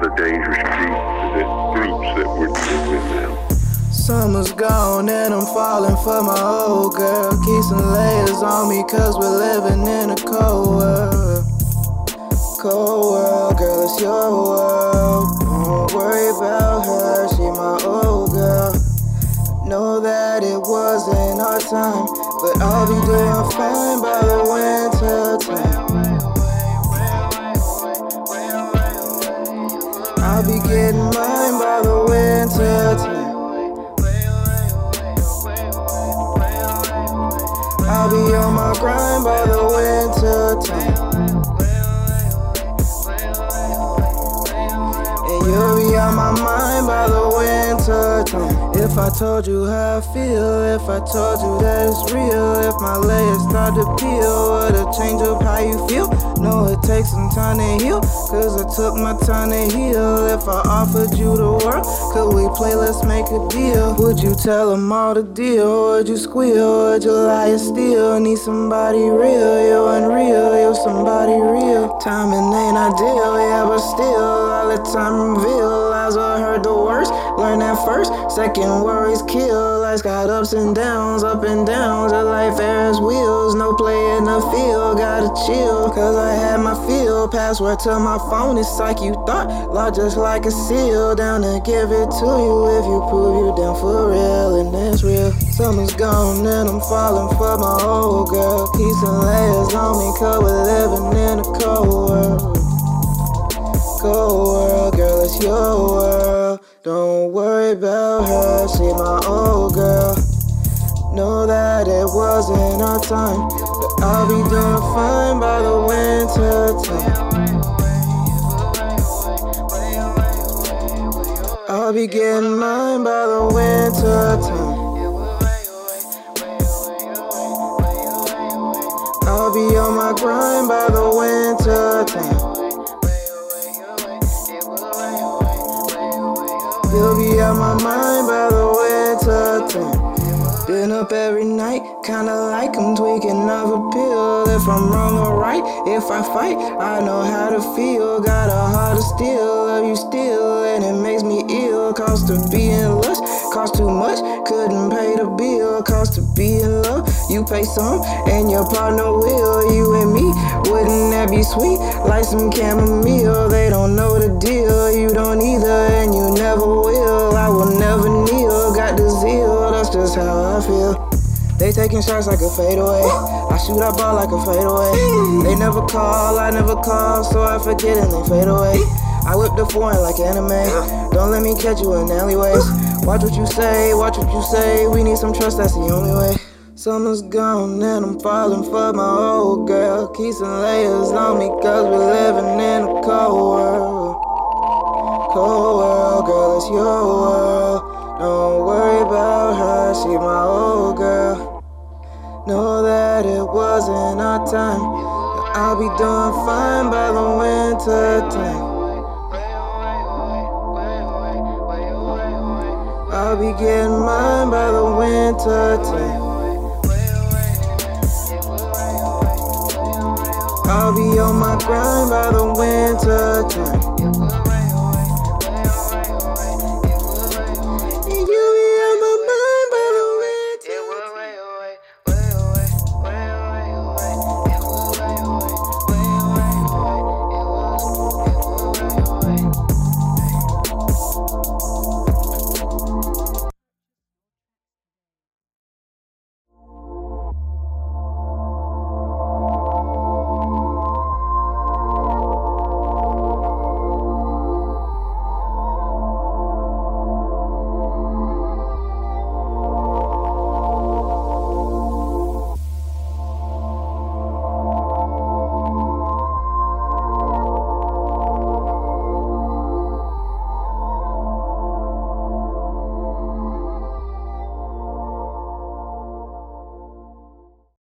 the dangerous groups that we're deep in now. Summer's gone and I'm falling for my old girl. Kissing layers on me cause we're living in a cold world. Cold world, girl, it's your world. Don't worry about her, she my old girl. Know that it wasn't our time, but I'll be doing fine by the grind by the If I told you how I feel, if I told you that it's real, if my layers start to peel, would it change up how you feel? No, it takes some time to heal, cause it took my time to heal. If I offered you the world, could we play, let's make a deal? Would you tell them all the deal? Would you squeal? Would you lie or steal? Need somebody real, you're unreal, you're somebody real. Timing ain't ideal, yeah, but still, all the time reveal. Lies I heard the worst, learn that first. Second worries kill, life's got ups and downs, up and downs. A life Ferris wheels, no play in the field, gotta chill. Cause I had my feel, password to my phone, it's like you thought. Law just like a seal, down to give it to you if you prove you down for real, and it's real. Summer's gone and I'm falling for my old girl. Keep some layers on me, cause we're living in a cold world. Cold world, girl, it's your world. Don't worry about her, she my old girl. Know that it wasn't our time, but I'll be doing fine by the winter time. I'll be getting mine by the winter time. On my mind by the winter time. Been up every night, kinda like I'm tweaking off a pill. If I'm wrong or right, if I fight, I know how to feel. Got a heart of steel, love you still, and it makes me ill. Cost of being lust, cost too much, couldn't pay the bill. Cost of being love, you pay some, and your partner will. You and me, wouldn't that be sweet? Like some chamomile, they don't know the deal. You don't either, the zeal, that's just how I feel. They taking shots like a fadeaway. I shoot up ball like a fadeaway. They never call, I never call, so I forget and they fade away. I whip the foreign like anime. Don't let me catch you in alleyways. Watch what you say, watch what you say. We need some trust, that's the only way. Summer's gone and I'm falling for my old girl. Keep some layers on me cause we're living in a cold world. Cold world, girl, wasn't our time, I'll be doing fine by the winter time. I'll be getting mine by the winter time. I'll be on my grind by the winter time.